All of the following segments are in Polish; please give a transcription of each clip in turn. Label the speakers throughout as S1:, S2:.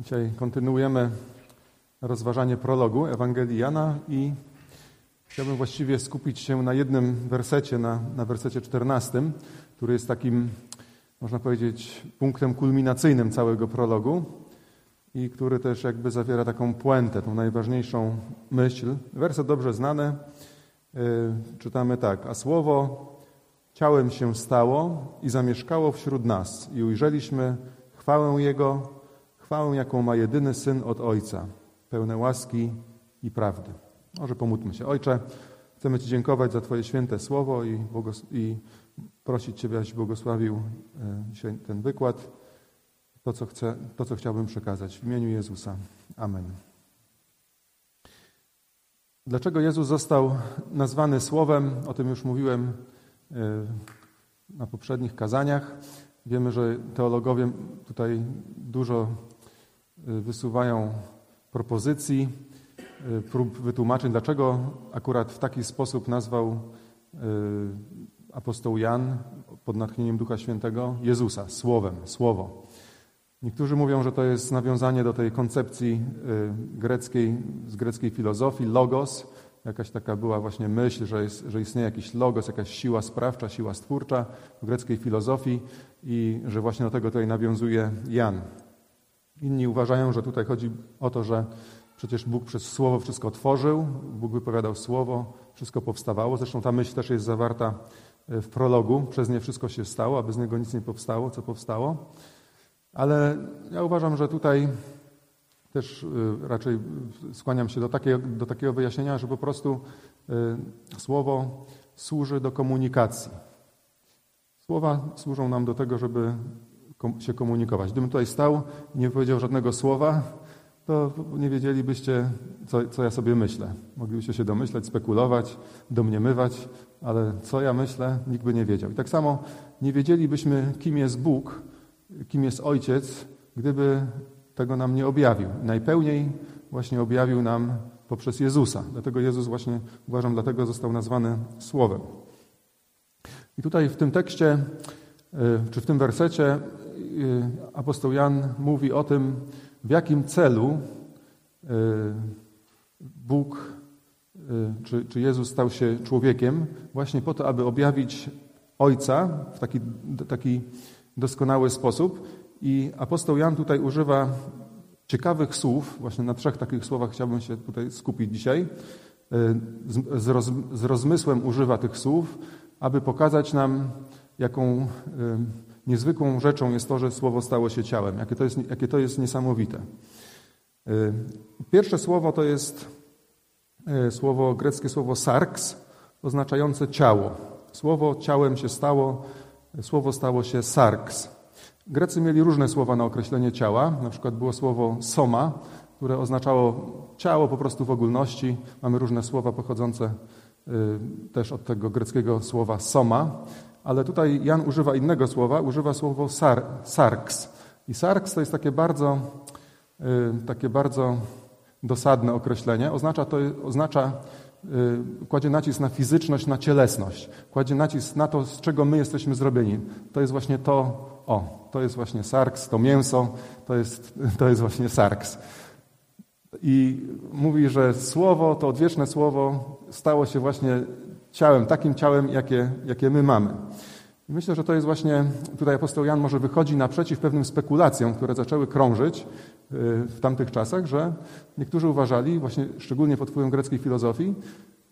S1: Dzisiaj kontynuujemy rozważanie prologu Ewangelii Jana i chciałbym właściwie skupić się na jednym wersecie, na, na wersecie 14, który jest takim, można powiedzieć, punktem kulminacyjnym całego prologu i który też jakby zawiera taką puentę, tą najważniejszą myśl. Werset dobrze znany. Yy, czytamy tak. A słowo ciałem się stało i zamieszkało wśród nas i ujrzeliśmy chwałę Jego, chwałę, jaką ma jedyny Syn od Ojca, pełne łaski i prawdy. Może pomódlmy się. Ojcze, chcemy Ci dziękować za Twoje święte słowo i, i prosić Ciebie, abyś błogosławił e, dzisiaj ten wykład, to co, chcę, to, co chciałbym przekazać. W imieniu Jezusa. Amen. Dlaczego Jezus został nazwany Słowem? O tym już mówiłem e, na poprzednich kazaniach. Wiemy, że teologowie tutaj dużo wysuwają propozycji, y, prób wytłumaczeń, dlaczego akurat w taki sposób nazwał y, apostoł Jan pod natchnieniem Ducha Świętego Jezusa, Słowem, Słowo. Niektórzy mówią, że to jest nawiązanie do tej koncepcji greckiej, z greckiej filozofii, logos. Jakaś taka była właśnie myśl, że, jest, że istnieje jakiś logos, jakaś siła sprawcza, siła stwórcza w greckiej filozofii i że właśnie do tego tutaj nawiązuje Jan. Inni uważają, że tutaj chodzi o to, że przecież Bóg przez Słowo wszystko tworzył, Bóg wypowiadał Słowo, wszystko powstawało. Zresztą ta myśl też jest zawarta e, w prologu. Przez nie wszystko się stało, a bez niego nic nie powstało, co powstało. Ale ja uważam, że tutaj też e, raczej skłaniam się do takiego, do takiego wyjaśnienia, że po prostu e, Słowo służy do komunikacji. Słowa służą nam do tego, żeby się komunikować. Gdybym tutaj stał nie powiedział żadnego słowa, to nie wiedzielibyście, co, co ja sobie myślę. Moglibyście się domyśleć, spekulować, domniemywać, ale co ja myślę, nikt by nie wiedział. I tak samo nie wiedzielibyśmy, kim jest Bóg, kim jest Ojciec, gdyby tego nam nie objawił. Najpełniej właśnie objawił nam poprzez Jezusa. Dlatego Jezus właśnie, uważam, dlatego został nazwany Słowem. I tutaj w tym tekście, y, czy w tym wersecie apostoł Jan mówi o tym, w jakim celu y, Bóg y, czy, czy Jezus stał się człowiekiem, właśnie po to, aby objawić Ojca w taki, taki doskonały sposób. I apostoł Jan tutaj używa ciekawych słów, właśnie na trzech takich słowach chciałbym się tutaj skupić dzisiaj. Z, roz, z rozmysłem używa tych słów, aby pokazać nam, jaką niezwykłą rzeczą jest to, że Słowo stało się ciałem. Jakie to jest, jakie to jest niesamowite. Y, pierwsze słowo to jest y, słowo, greckie słowo sarks, oznaczające ciało. Słowo ciałem się stało, słowo stało się sarks. Grecy mieli różne słowa na określenie ciała. Na przykład było słowo soma, które oznaczało ciało po prostu w ogólności. Mamy różne słowa pochodzące y, też od tego greckiego słowa soma ale tutaj Jan używa innego słowa, używa słowo sar, sarks. I sarks to jest takie bardzo, y, takie bardzo dosadne określenie. Oznacza to, oznacza, y, kładzie nacisk na fizyczność, na cielesność. Kładzie nacisk na to, z czego my jesteśmy zrobieni. To jest właśnie to, o, to jest właśnie sarks, to mięso, to jest, to jest właśnie sarks. I mówi, że słowo, to odwieczne słowo stało się właśnie ciałem, takim ciałem, jakie, jakie my mamy. I myślę, że to jest właśnie, tutaj apostoł Jan może wychodzi naprzeciw pewnym spekulacjom, które zaczęły krążyć y, w tamtych czasach, że niektórzy uważali, właśnie szczególnie pod wpływem greckiej filozofii,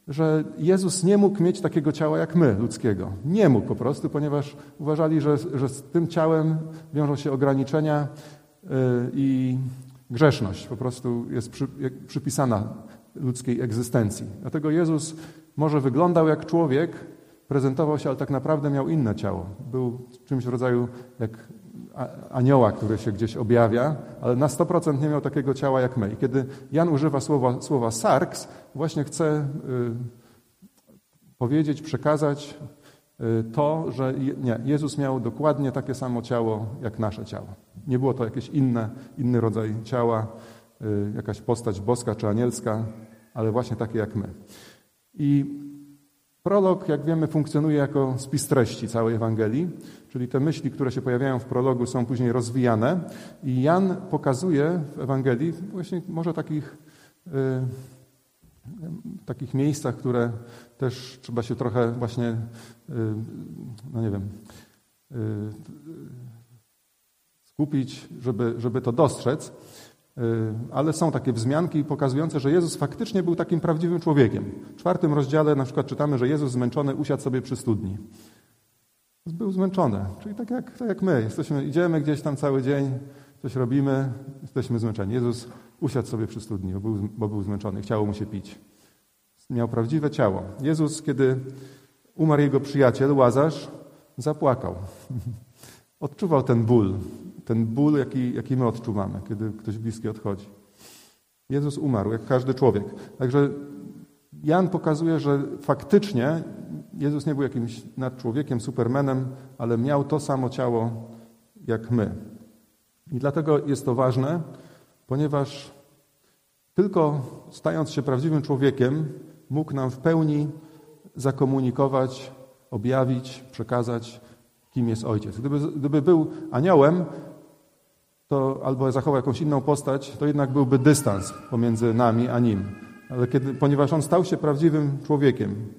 S1: że Jezus nie mógł mieć takiego ciała jak my, ludzkiego. Nie mógł po prostu, ponieważ uważali, że, że z tym ciałem wiążą się ograniczenia y, i grzeszność po prostu jest przy, przypisana ludzkiej egzystencji. Dlatego Jezus może wyglądał jak człowiek, prezentował się, ale tak naprawdę miał inne ciało. Był czymś w rodzaju jak anioła, który się gdzieś objawia, ale na 100% nie miał takiego ciała jak my. I kiedy Jan używa słowa, słowa sarks, właśnie chce y, powiedzieć, przekazać y, to, że nie, Jezus miał dokładnie takie samo ciało jak nasze ciało. Nie było to jakieś inne, inny rodzaj ciała, y, jakaś postać boska czy anielska, ale właśnie takie jak my. I Prolog, jak wiemy, funkcjonuje jako spis treści całej Ewangelii, czyli te myśli, które się pojawiają w prologu, są później rozwijane. I Jan pokazuje w Ewangelii właśnie może takich, y, takich miejscach, które też trzeba się trochę właśnie, y, no nie wiem, y, skupić, żeby, żeby to dostrzec. Y, ale są takie wzmianki pokazujące, że Jezus faktycznie był takim prawdziwym człowiekiem. W czwartym rozdziale na przykład czytamy, że Jezus zmęczony usiadł sobie przy studni. Był zmęczony, czyli tak jak, tak jak my. Jesteśmy, idziemy gdzieś tam cały dzień, coś robimy, jesteśmy zmęczeni. Jezus usiadł sobie przy studni, bo był, bo był zmęczony, chciało mu się pić. Miał prawdziwe ciało. Jezus, kiedy umarł jego przyjaciel, Łazarz, zapłakał. Odczuwał ten ból, ten ból, jaki, jaki my odczuwamy, kiedy ktoś bliski odchodzi. Jezus umarł, jak każdy człowiek. Także Jan pokazuje, że faktycznie Jezus nie był jakimś nadczłowiekiem, supermenem, ale miał to samo ciało jak my. I dlatego jest to ważne, ponieważ tylko stając się prawdziwym człowiekiem, mógł nam w pełni zakomunikować, objawić, przekazać, kim jest Ojciec. Gdyby, gdyby był aniołem, to albo zachował jakąś inną postać, to jednak byłby dystans pomiędzy nami a nim. Ale kiedy, ponieważ on stał się prawdziwym człowiekiem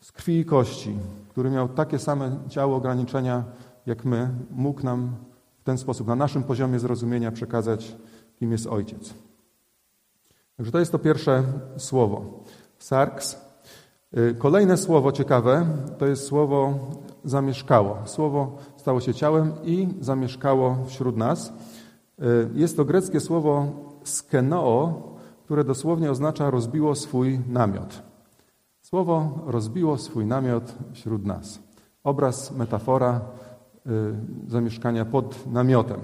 S1: z krwi i kości, który miał takie same ciało, ograniczenia jak my, mógł nam w ten sposób, na naszym poziomie zrozumienia przekazać, kim jest Ojciec. Także to jest to pierwsze słowo. Sarks. Y, kolejne słowo ciekawe to jest słowo zamieszkało. Słowo stało się ciałem i zamieszkało wśród nas. Y, jest to greckie słowo skenoo, które dosłownie oznacza rozbiło swój namiot. Słowo rozbiło swój namiot wśród nas. Obraz, metafora y, zamieszkania pod namiotem.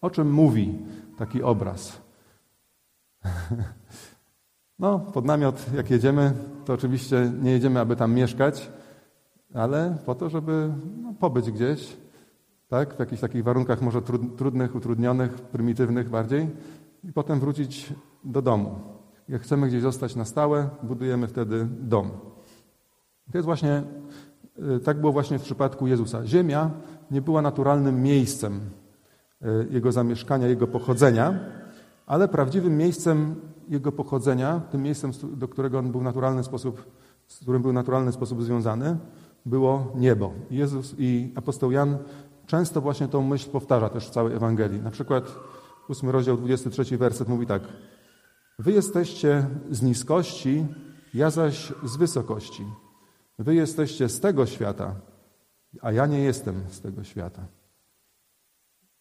S1: O czym mówi taki obraz? No, pod namiot, jak jedziemy, to oczywiście nie jedziemy, aby tam mieszkać, ale po to, żeby no, pobyć gdzieś, tak? w jakichś takich warunkach może trudnych, utrudnionych, prymitywnych bardziej i potem wrócić do domu. Jak chcemy gdzieś zostać na stałe, budujemy wtedy dom. To jest właśnie, y, tak było właśnie w przypadku Jezusa. Ziemia nie była naturalnym miejscem y, Jego zamieszkania, Jego pochodzenia, ale prawdziwym miejscem Jego pochodzenia, tym miejscem, do którego On był naturalny sposób, z którym był w naturalny sposób związany, było niebo. Jezus i apostoł Jan często właśnie tą myśl powtarza też w całej Ewangelii. Na przykład 8 rozdział 23 werset mówi tak. Wy jesteście z niskości, ja zaś z wysokości. Wy jesteście z tego świata, a ja nie jestem z tego świata.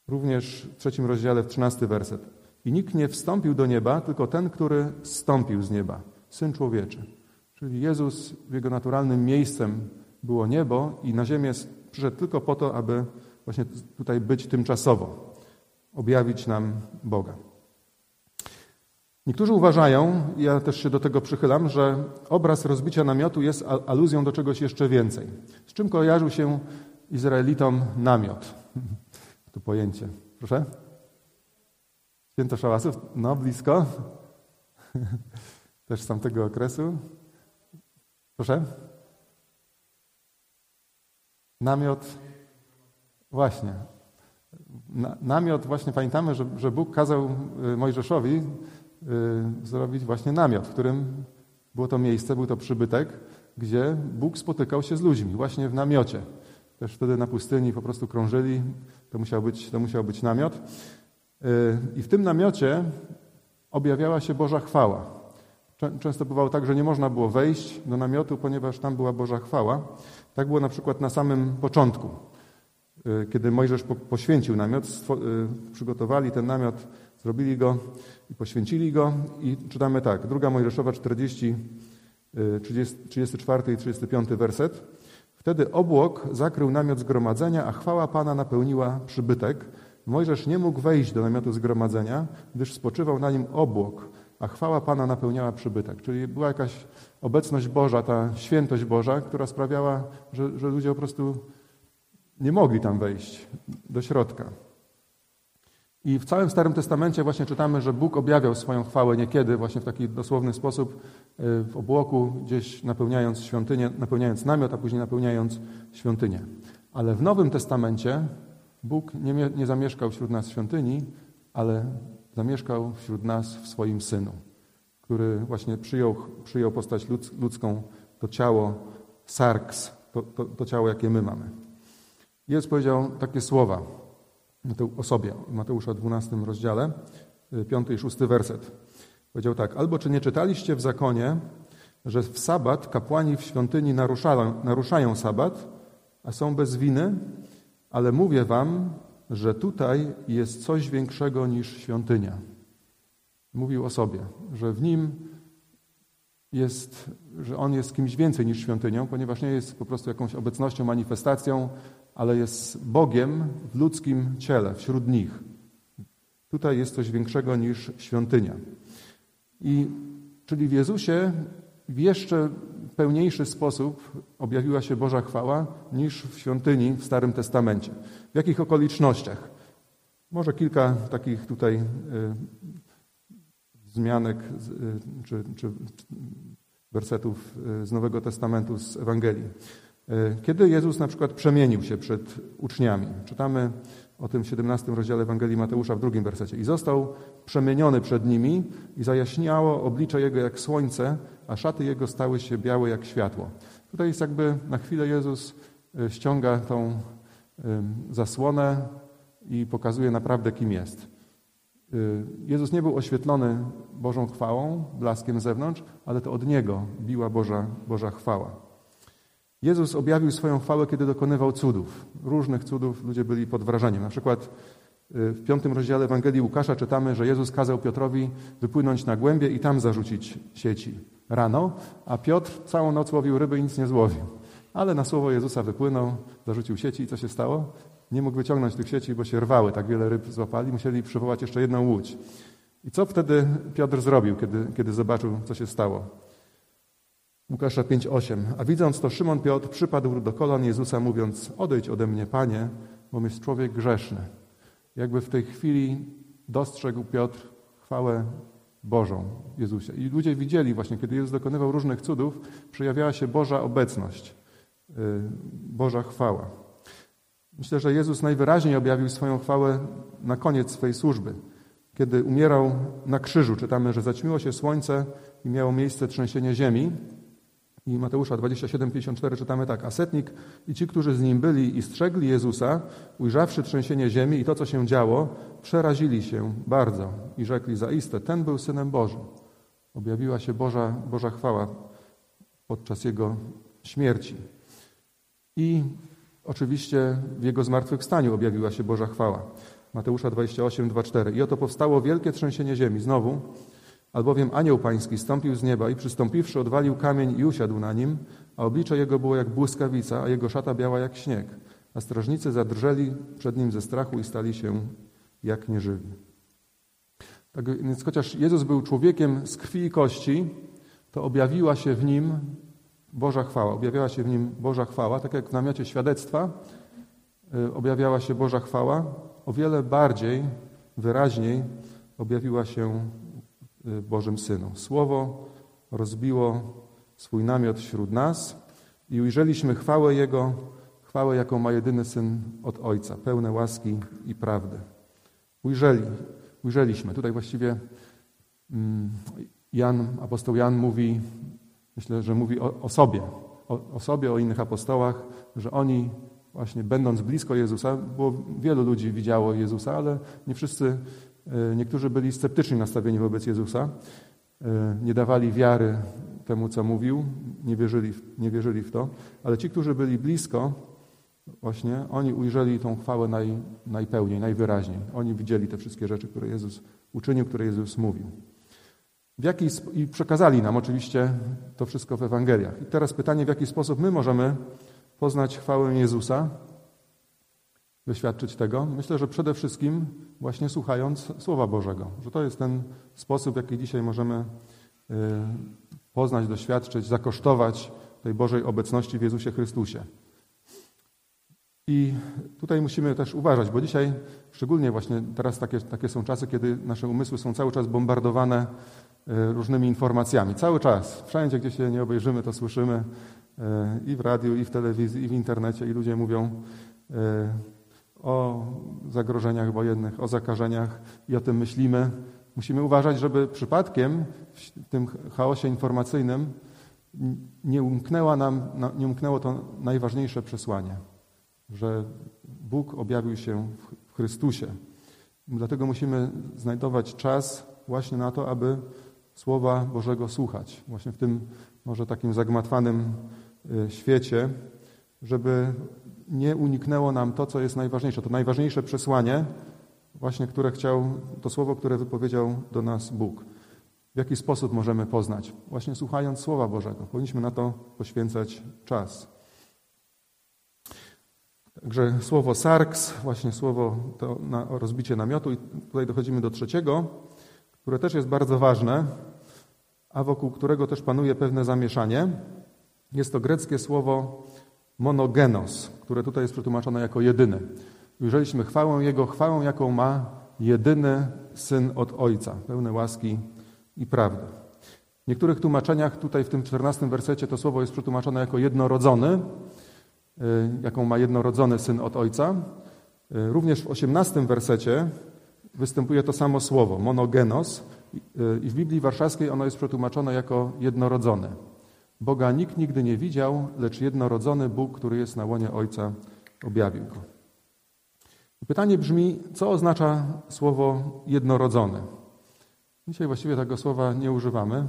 S1: Również w trzecim rozdziale, w trzynasty werset. I nikt nie wstąpił do nieba, tylko ten, który stąpił z nieba, Syn Człowieczy. Czyli Jezus jego naturalnym miejscem było niebo i na ziemię przyszedł tylko po to, aby właśnie tutaj być tymczasowo, objawić nam Boga. Niektórzy uważają, ja też się do tego przychylam, że obraz rozbicia namiotu jest aluzją do czegoś jeszcze więcej. Z czym kojarzył się Izraelitom namiot? To pojęcie. Proszę? Święto Szałasów? No, blisko. Też z tamtego okresu. Proszę? Namiot. Właśnie. Na, namiot, właśnie pamiętamy, że, że Bóg kazał y, Mojżeszowi y, zrobić właśnie namiot, w którym było to miejsce, był to przybytek, gdzie Bóg spotykał się z ludźmi, właśnie w namiocie. Też wtedy na pustyni po prostu krążyli, to musiał być, to musiał być namiot. Y, I w tym namiocie objawiała się Boża chwała. Często bywało tak, że nie można było wejść do namiotu, ponieważ tam była Boża chwała. Tak było na przykład na samym początku, kiedy Mojżesz poświęcił namiot, y, przygotowali ten namiot, zrobili go i poświęcili go. I czytamy tak, druga Mojżeszowa 40, 30, 34 i 35 werset. Wtedy obłok zakrył namiot zgromadzenia, a chwała Pana napełniła przybytek. Mojżesz nie mógł wejść do namiotu zgromadzenia, gdyż spoczywał na nim obłok, a chwała Pana napełniała przybytek. Czyli była jakaś obecność Boża, ta świętość Boża, która sprawiała, że, że ludzie po prostu nie mogli tam wejść do środka. I w całym Starym Testamencie właśnie czytamy, że Bóg objawiał swoją chwałę niekiedy właśnie w taki dosłowny sposób y, w obłoku, gdzieś napełniając świątynię, napełniając namiot, a później napełniając świątynię. Ale w Nowym Testamencie Bóg nie, nie zamieszkał wśród nas w świątyni, ale zamieszkał wśród nas w swoim Synu, który właśnie przyjął, przyjął postać ludzką, to ciało sarks, to, to, to ciało, jakie my mamy. Jezus powiedział takie słowa o sobie, w Mateusza 12 rozdziale, 5 i 6 werset. Powiedział tak, albo czy nie czytaliście w zakonie, że w sabat kapłani w świątyni naruszają, naruszają sabat, a są bez winy, ale mówię wam, że tutaj jest coś większego niż świątynia. Mówił o sobie, że w nim jest, że on jest kimś więcej niż świątynią, ponieważ nie jest po prostu jakąś obecnością, manifestacją, ale jest Bogiem w ludzkim ciele, wśród nich. Tutaj jest coś większego niż świątynia. I czyli w Jezusie w jeszcze pełniejszy sposób objawiła się Boża chwała niż w świątyni w Starym Testamencie. W jakich okolicznościach? Może kilka takich tutaj y, zmianek y, czy, czy wersetów y, z Nowego Testamentu, z Ewangelii. Kiedy Jezus na przykład przemienił się przed uczniami? Czytamy o tym w 17 rozdziale Ewangelii Mateusza w drugim wersecie. I został przemieniony przed nimi i zajaśniało oblicze Jego jak słońce, a szaty Jego stały się białe jak światło. Tutaj jest jakby na chwilę Jezus ściąga tą zasłonę i pokazuje naprawdę, kim jest. E, Jezus nie był oświetlony Bożą chwałą, blaskiem z zewnątrz, ale to od Niego biła Boża, Boża chwała. Jezus objawił swoją chwałę, kiedy dokonywał cudów. Różnych cudów ludzie byli pod wrażeniem. Na przykład y, w piątym rozdziale Ewangelii Łukasza czytamy, że Jezus kazał Piotrowi wypłynąć na głębie i tam zarzucić sieci rano, a Piotr całą noc łowił ryby i nic nie złowił. Ale na słowo Jezusa wypłynął, zarzucił sieci i co się stało? Nie mógł wyciągnąć tych sieci, bo się rwały, tak wiele ryb złapali, musieli przywołać jeszcze jedną łódź. I co wtedy Piotr zrobił, kiedy, kiedy zobaczył, co się stało? Łukasza 5:8. A widząc to, Szymon Piotr przypadł do kolan Jezusa, mówiąc: Odejdź ode mnie, panie, bo jest człowiek grzeszny. Jakby w tej chwili dostrzegł Piotr chwałę Bożą Jezusie. I ludzie widzieli właśnie, kiedy Jezus dokonywał różnych cudów, przejawiała się Boża obecność, y, Boża chwała. Myślę, że Jezus najwyraźniej objawił swoją chwałę na koniec swojej służby. Kiedy umierał na krzyżu, czytamy, że zaćmiło się słońce i miało miejsce trzęsienie ziemi, i Mateusza 27:54 czytamy tak: A setnik i ci, którzy z nim byli i strzegli Jezusa, ujrzawszy trzęsienie ziemi i to, co się działo, przerazili się bardzo i rzekli: Zaiste, ten był synem Bożym. Objawiła się Boża, Boża chwała podczas jego śmierci. I oczywiście w jego zmartwychwstaniu objawiła się Boża chwała. Mateusza 28:24. I oto powstało wielkie trzęsienie ziemi. Znowu Albowiem anioł pański stąpił z nieba i przystąpiwszy odwalił kamień i usiadł na nim, a oblicze jego było jak błyskawica, a jego szata biała jak śnieg. A strażnicy zadrżeli przed nim ze strachu i stali się jak nieżywi. Tak więc chociaż Jezus był człowiekiem z krwi i kości, to objawiła się w nim Boża chwała. Objawiała się w nim Boża chwała, tak jak w namiocie świadectwa y, objawiała się Boża chwała, o wiele bardziej, wyraźniej objawiła się Y, Bożym Synu. Słowo rozbiło swój namiot wśród nas i ujrzeliśmy chwałę Jego, chwałę, jaką ma jedyny Syn od Ojca, pełne łaski i prawdy. Ujrzeli, ujrzeliśmy. Tutaj właściwie mm, Jan, apostoł Jan mówi, myślę, że mówi o, o sobie, o, o, sobie, o innych apostołach, że oni właśnie będąc blisko Jezusa, bo wielu ludzi widziało Jezusa, ale nie wszyscy E, niektórzy byli sceptycznie nastawieni wobec Jezusa, e, nie dawali wiary temu, co mówił, nie wierzyli, nie wierzyli w to, ale ci, którzy byli blisko, właśnie oni ujrzeli tą chwałę naj, najpełniej, najwyraźniej. Oni widzieli te wszystkie rzeczy, które Jezus uczynił, które Jezus mówił. W jaki, I przekazali nam oczywiście to wszystko w Ewangeliach. I teraz pytanie, w jaki sposób my możemy poznać chwałę Jezusa, doświadczyć tego? Myślę, że przede wszystkim właśnie słuchając Słowa Bożego, że to jest ten sposób, w jaki dzisiaj możemy y, poznać, doświadczyć, zakosztować tej Bożej obecności w Jezusie Chrystusie. I tutaj musimy też uważać, bo dzisiaj, szczególnie właśnie teraz takie, takie są czasy, kiedy nasze umysły są cały czas bombardowane e, różnymi informacjami. Cały czas. Wszędzie, gdzie się nie obejrzymy, to słyszymy e, i w radiu, i w telewizji, i w internecie, i ludzie mówią e, o zagrożeniach wojennych, o zakażeniach i o tym myślimy. Musimy uważać, żeby przypadkiem w tym chaosie informacyjnym nie umknęło nam, nie umknęło to najważniejsze przesłanie – że Bóg objawił się w Chrystusie. Dlatego musimy znajdować czas właśnie na to, aby Słowa Bożego słuchać. Właśnie w tym może takim zagmatwanym y, świecie, żeby nie uniknęło nam to, co jest najważniejsze. To najważniejsze przesłanie, właśnie które chciał, to słowo, które wypowiedział do nas Bóg. W jaki sposób możemy poznać? Właśnie słuchając Słowa Bożego. Powinniśmy na to poświęcać czas. Także słowo sarks, właśnie słowo to na rozbicie namiotu i tutaj dochodzimy do trzeciego, które też jest bardzo ważne, a wokół którego też panuje pewne zamieszanie. Jest to greckie słowo monogenos, które tutaj jest przetłumaczone jako jedyny. Ujrzeliśmy chwałę Jego, chwałę jaką ma jedyny Syn od Ojca, pełne łaski i prawdy. W niektórych tłumaczeniach, tutaj w tym czternastym wersecie, to słowo jest przetłumaczone jako jednorodzony, jaką ma jednorodzony syn od ojca. Y, również w osiemnastym wersecie występuje to samo słowo, monogenos, y, i w Biblii Warszawskiej ono jest przetłumaczone jako jednorodzony. Boga nikt nigdy nie widział, lecz jednorodzony Bóg, który jest na łonie Ojca, objawił go. pytanie brzmi, co oznacza słowo jednorodzony? Dzisiaj właściwie tego słowa nie używamy.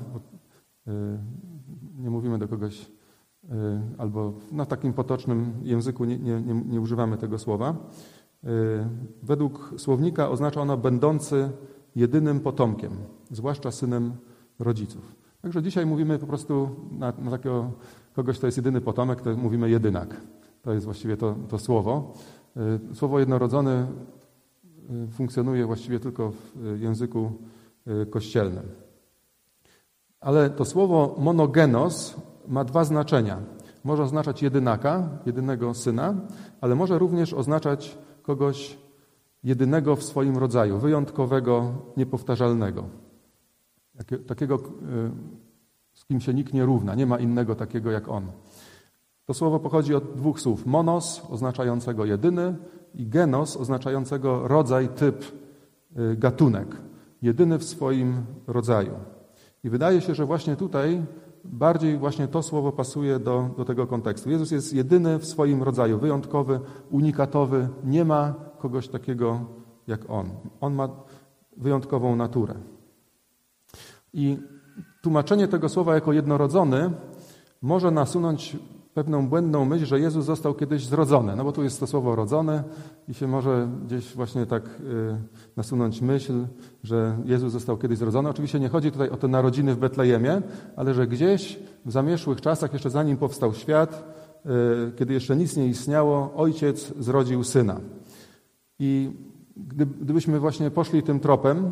S1: Nie mówimy do kogoś Y, albo na takim potocznym języku nie, nie, nie, nie używamy tego słowa. Y, według słownika oznacza ono będący jedynym potomkiem, zwłaszcza synem rodziców. Także dzisiaj mówimy po prostu na, na takiego kogoś, kto jest jedyny potomek, to mówimy jedynak. To jest właściwie to, to słowo. Y, słowo jednorodzony funkcjonuje właściwie tylko w języku kościelnym. Ale to słowo monogenos ma dwa znaczenia. Może oznaczać jedynaka, jedynego syna, ale może również oznaczać kogoś jedynego w swoim rodzaju, wyjątkowego, niepowtarzalnego. Takiego, e, z kim się nikt nie równa, nie ma innego takiego jak on. To słowo pochodzi od dwóch słów: monos, oznaczającego jedyny, i genos, oznaczającego rodzaj, typ, e, gatunek. Jedyny w swoim rodzaju. I wydaje się, że właśnie tutaj bardziej właśnie to słowo pasuje do, do tego kontekstu. Jezus jest jedyny w swoim rodzaju, wyjątkowy, unikatowy. Nie ma kogoś takiego jak On. On ma wyjątkową naturę. I tłumaczenie tego słowa jako jednorodzony może nasunąć pewną błędną myśl, że Jezus został kiedyś zrodzony. No bo tu jest to słowo rodzone i się może gdzieś właśnie tak y, nasunąć myśl, że Jezus został kiedyś zrodzony. Oczywiście nie chodzi tutaj o te narodziny w Betlejemie, ale że gdzieś w zamieszłych czasach, jeszcze zanim powstał świat, y, kiedy jeszcze nic nie istniało, ojciec zrodził syna. I gdybyśmy właśnie poszli tym tropem,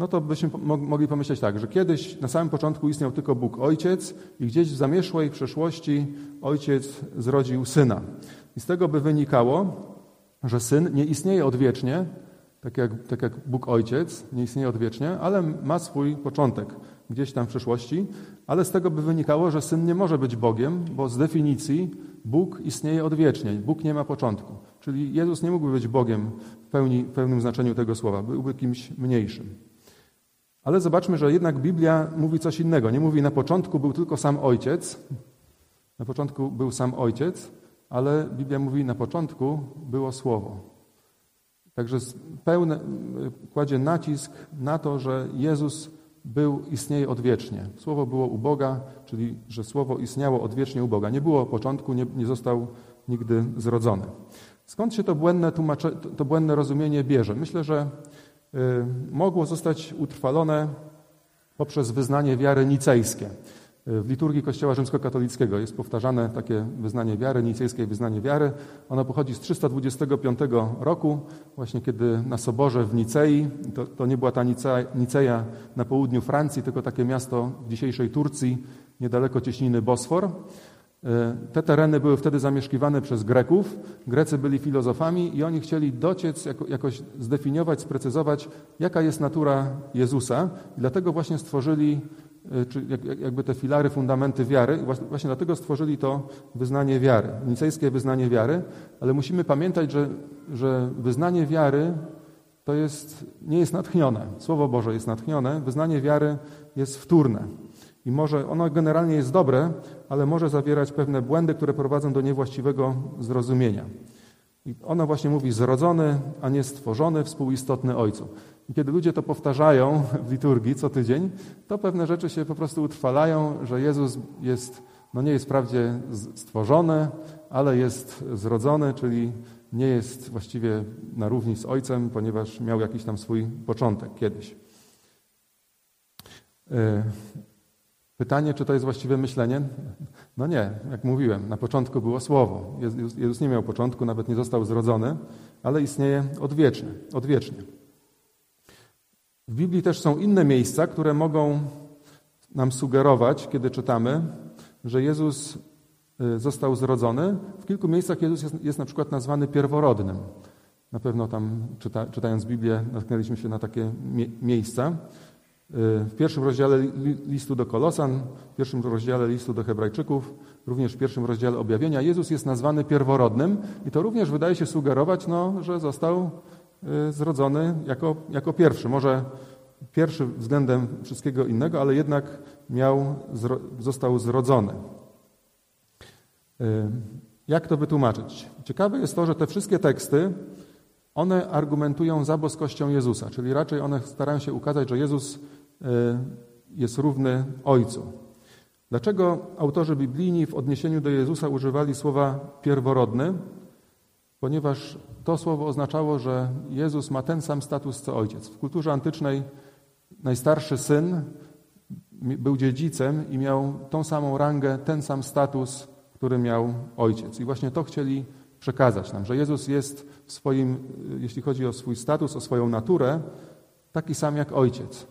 S1: no to byśmy mogli pomyśleć tak, że kiedyś na samym początku istniał tylko Bóg Ojciec i gdzieś w zamieszłej przeszłości Ojciec zrodził Syna. I z tego by wynikało, że Syn nie istnieje odwiecznie, tak jak, tak jak Bóg Ojciec nie istnieje odwiecznie, ale ma swój początek gdzieś tam w przeszłości, ale z tego by wynikało, że Syn nie może być Bogiem, bo z definicji Bóg istnieje odwiecznie, Bóg nie ma początku. Czyli Jezus nie mógłby być Bogiem w, pełni, w pełnym znaczeniu tego słowa, byłby kimś mniejszym. Ale zobaczmy, że jednak Biblia mówi coś innego. Nie mówi na początku był tylko sam ojciec. Na początku był sam ojciec, ale Biblia mówi na początku było słowo. Także pełne, kładzie nacisk na to, że Jezus był, istnieje odwiecznie. Słowo było u Boga, czyli że Słowo istniało odwiecznie u Boga. Nie było początku, nie, nie został nigdy zrodzony. Skąd się to błędne, to błędne rozumienie bierze? Myślę, że mogło zostać utrwalone poprzez wyznanie wiary nicejskie. Y, w liturgii Kościoła Rzymskokatolickiego jest powtarzane takie wyznanie wiary, nicejskie wyznanie wiary. Ono pochodzi z 325 roku, właśnie kiedy na Soborze w Nicei, to, to nie była ta Niceja, Niceja na południu Francji, tylko takie miasto w dzisiejszej Turcji, niedaleko cieśniny Bosfor. E, te tereny były wtedy zamieszkiwane przez Greków. Grecy byli filozofami i oni chcieli dociec, jakoś zdefiniować, sprecyzować, jaka jest natura Jezusa. I dlatego właśnie stworzyli e, jakby te filary, fundamenty wiary. Właśnie dlatego stworzyli to wyznanie wiary, nicejskie wyznanie wiary. Ale musimy pamiętać, że, że wyznanie wiary to jest, nie jest natchnione. Słowo Boże jest natchnione, wyznanie wiary jest wtórne. I może ono generalnie jest dobre, ale może zawierać pewne błędy, które prowadzą do niewłaściwego zrozumienia. I ono właśnie mówi zrodzony, a nie stworzony, współistotny Ojcu. I kiedy ludzie to powtarzają w liturgii co tydzień, to pewne rzeczy się po prostu utrwalają, że Jezus jest, no nie jest wprawdzie stworzony, ale jest zrodzony, czyli nie jest właściwie na równi z Ojcem, ponieważ miał jakiś tam swój początek kiedyś. Pytanie, czy to jest właściwe myślenie? No nie, jak mówiłem, na początku było Słowo. Jezus, Jezus nie miał początku, nawet nie został zrodzony, ale istnieje odwiecznie, odwiecznie. W Biblii też są inne miejsca, które mogą nam sugerować, kiedy czytamy, że Jezus y, został zrodzony. W kilku miejscach Jezus jest, jest na przykład nazwany pierworodnym. Na pewno tam, czyta, czytając Biblię, natknęliśmy się na takie mie miejsca. W pierwszym rozdziale listu do Kolosan, w pierwszym rozdziale listu do Hebrajczyków, również w pierwszym rozdziale objawienia, Jezus jest nazwany pierworodnym i to również wydaje się sugerować, no, że został y, zrodzony jako, jako pierwszy. Może pierwszy względem wszystkiego innego, ale jednak miał, został zrodzony. Y, jak to wytłumaczyć? Ciekawe jest to, że te wszystkie teksty, one argumentują za boskością Jezusa, czyli raczej one starają się ukazać, że Jezus jest równy Ojcu. Dlaczego autorzy biblijni w odniesieniu do Jezusa używali słowa pierworodny? Ponieważ to słowo oznaczało, że Jezus ma ten sam status co Ojciec. W kulturze antycznej najstarszy syn był dziedzicem i miał tą samą rangę, ten sam status, który miał Ojciec. I właśnie to chcieli przekazać nam, że Jezus jest w swoim, jeśli chodzi o swój status, o swoją naturę, taki sam jak Ojciec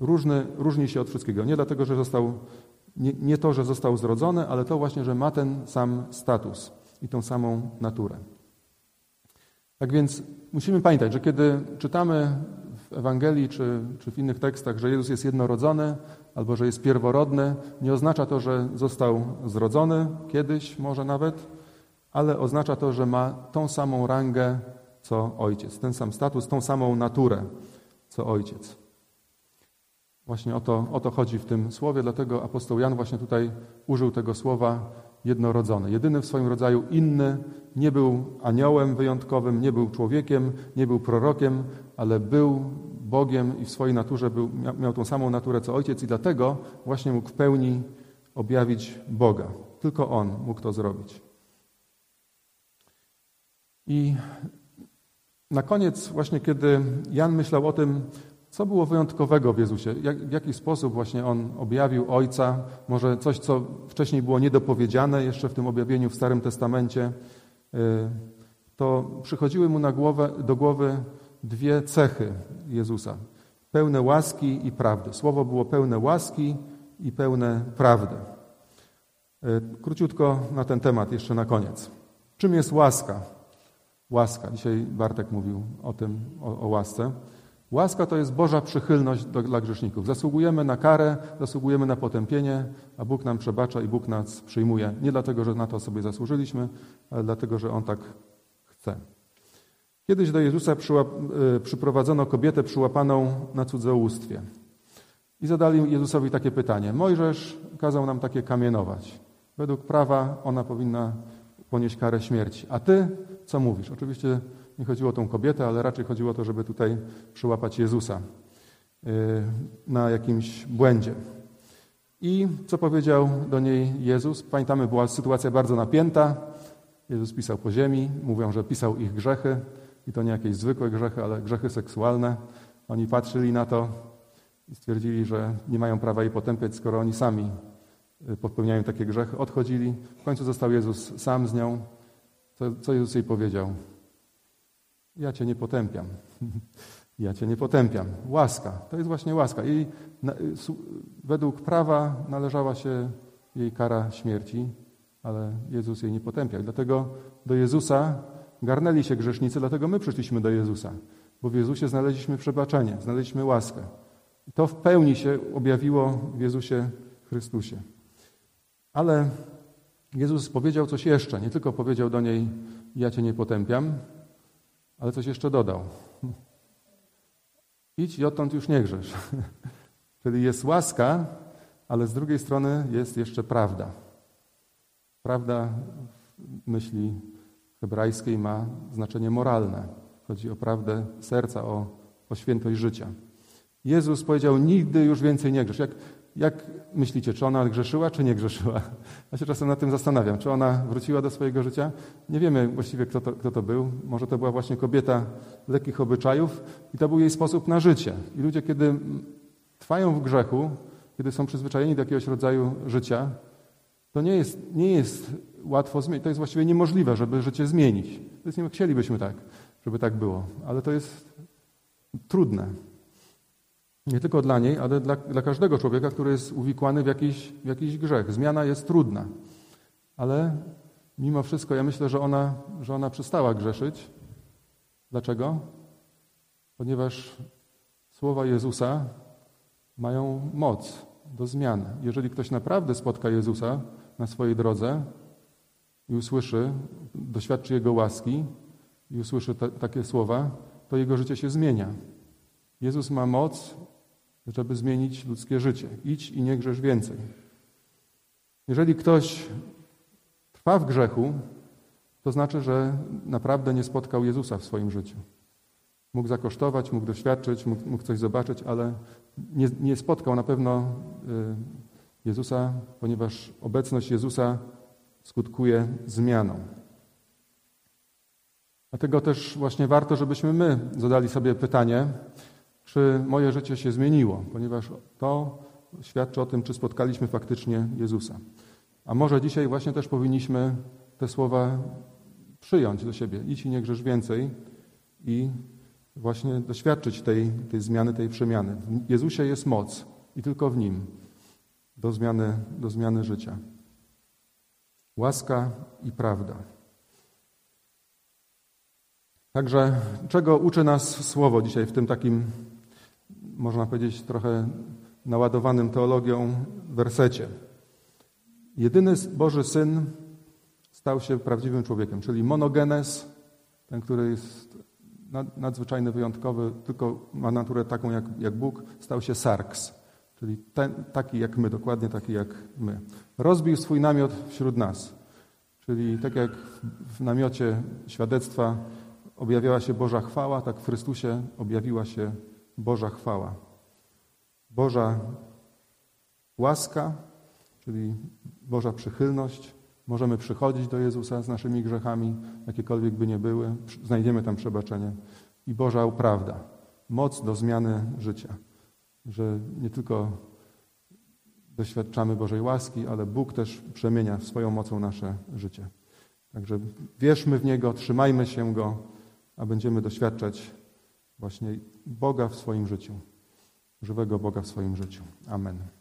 S1: różny, różni się od wszystkiego. Nie dlatego, że został, nie, nie to, że został zrodzony, ale to właśnie, że ma ten sam status i tą samą naturę. Tak więc musimy pamiętać, że kiedy czytamy w Ewangelii czy, czy w innych tekstach, że Jezus jest jednorodzony albo że jest pierworodny, nie oznacza to, że został zrodzony kiedyś, może nawet, ale oznacza to, że ma tą samą rangę co ojciec, ten sam status, tą samą naturę co ojciec. Właśnie o to, o to chodzi w tym słowie, dlatego apostoł Jan właśnie tutaj użył tego słowa jednorodzony. Jedyny w swoim rodzaju inny, nie był aniołem wyjątkowym, nie był człowiekiem, nie był prorokiem, ale był Bogiem i w swojej naturze był, miał tą samą naturę co Ojciec i dlatego właśnie mógł w pełni objawić Boga. Tylko On mógł to zrobić. I na koniec, właśnie kiedy Jan myślał o tym, co było wyjątkowego w Jezusie? Jak, w jaki sposób właśnie On objawił Ojca? Może coś, co wcześniej było niedopowiedziane jeszcze w tym objawieniu w Starym Testamencie? Y, to przychodziły mu na głowę, do głowy dwie cechy Jezusa. Pełne łaski i prawdy. Słowo było pełne łaski i pełne prawdy. Y, króciutko na ten temat jeszcze na koniec. Czym jest łaska? Łaska. Dzisiaj Bartek mówił o tym, o, o łasce. Łaska to jest Boża przychylność do, dla grzeszników. Zasługujemy na karę, zasługujemy na potępienie, a Bóg nam przebacza i Bóg nas przyjmuje. Nie dlatego, że na to sobie zasłużyliśmy, ale dlatego, że On tak chce. Kiedyś do Jezusa przyłap, y, przyprowadzono kobietę przyłapaną na cudzołóstwie. I zadali Jezusowi takie pytanie. Mojżesz kazał nam takie kamienować. Według prawa ona powinna ponieść karę śmierci. A ty co mówisz? Oczywiście nie chodziło o tą kobietę, ale raczej chodziło o to, żeby tutaj przyłapać Jezusa y, na jakimś błędzie. I co powiedział do niej Jezus? Pamiętamy, była sytuacja bardzo napięta. Jezus pisał po ziemi, mówią, że pisał ich grzechy i to nie jakieś zwykłe grzechy, ale grzechy seksualne. Oni patrzyli na to i stwierdzili, że nie mają prawa jej potępiać, skoro oni sami y, popełniają takie grzechy. Odchodzili. W końcu został Jezus sam z nią. Co, co Jezus jej powiedział? Ja Cię nie potępiam. Ja Cię nie potępiam. Łaska. To jest właśnie łaska. I według prawa należała się jej kara śmierci, ale Jezus jej nie potępiał. Dlatego do Jezusa garnęli się grzesznicy, dlatego my przyszliśmy do Jezusa, bo w Jezusie znaleźliśmy przebaczenie, znaleźliśmy łaskę. I to w pełni się objawiło w Jezusie Chrystusie. Ale Jezus powiedział coś jeszcze. Nie tylko powiedział do niej: Ja cię nie potępiam, ale coś jeszcze dodał. Idź i odtąd już nie grzesz. Czyli jest łaska, ale z drugiej strony jest jeszcze prawda. Prawda w myśli hebrajskiej ma znaczenie moralne. Chodzi o prawdę serca, o, o świętość życia. Jezus powiedział: Nigdy już więcej nie grzesz. Jak, jak myślicie, czy ona grzeszyła, czy nie grzeszyła? Ja się czasem nad tym zastanawiam. Czy ona wróciła do swojego życia? Nie wiemy właściwie, kto to, kto to był. Może to była właśnie kobieta lekkich obyczajów i to był jej sposób na życie. I ludzie, kiedy trwają w grzechu, kiedy są przyzwyczajeni do jakiegoś rodzaju życia, to nie jest, nie jest łatwo zmienić. To jest właściwie niemożliwe, żeby życie zmienić. Jest, nie chcielibyśmy tak, żeby tak było, ale to jest trudne. Nie tylko dla niej, ale dla, dla każdego człowieka, który jest uwikłany w jakiś, w jakiś grzech. Zmiana jest trudna. Ale mimo wszystko ja myślę, że ona, że ona przestała grzeszyć. Dlaczego? Ponieważ słowa Jezusa mają moc do zmiany. Jeżeli ktoś naprawdę spotka Jezusa na swojej drodze i usłyszy, doświadczy Jego łaski i usłyszy te, takie słowa, to jego życie się zmienia. Jezus ma moc żeby zmienić ludzkie życie. Idź i nie grzesz więcej. Jeżeli ktoś trwa w grzechu, to znaczy, że naprawdę nie spotkał Jezusa w swoim życiu. Mógł zakosztować, mógł doświadczyć, mógł, mógł coś zobaczyć, ale nie, nie spotkał na pewno y, Jezusa, ponieważ obecność Jezusa skutkuje zmianą. Dlatego też właśnie warto, żebyśmy my zadali sobie pytanie, czy moje życie się zmieniło, ponieważ to świadczy o tym, czy spotkaliśmy faktycznie Jezusa. A może dzisiaj właśnie też powinniśmy te słowa przyjąć do siebie. Idź i nie grzesz więcej i właśnie doświadczyć tej, tej zmiany, tej przemiany. W Jezusie jest moc i tylko w Nim do zmiany, do zmiany życia. Łaska i prawda. Także czego uczy nas Słowo dzisiaj w tym takim można powiedzieć, trochę naładowanym teologią wersecie. Jedyny Boży Syn stał się prawdziwym człowiekiem, czyli monogenes, ten, który jest nadzwyczajny, wyjątkowy, tylko ma naturę taką jak, jak Bóg, stał się sarks, czyli ten, taki jak my, dokładnie taki jak my. Rozbił swój namiot wśród nas, czyli tak jak w namiocie świadectwa objawiała się Boża chwała, tak w Chrystusie objawiła się Boża chwała. Boża łaska, czyli Boża przychylność. Możemy przychodzić do Jezusa z naszymi grzechami, jakiekolwiek by nie były. Znajdziemy tam przebaczenie. I Boża prawda, moc do zmiany życia. Że nie tylko doświadczamy Bożej łaski, ale Bóg też przemienia swoją mocą nasze życie. Także wierzmy w Niego, trzymajmy się Go, a będziemy doświadczać właśnie Boga w swoim życiu, żywego Boga w swoim życiu. Amen.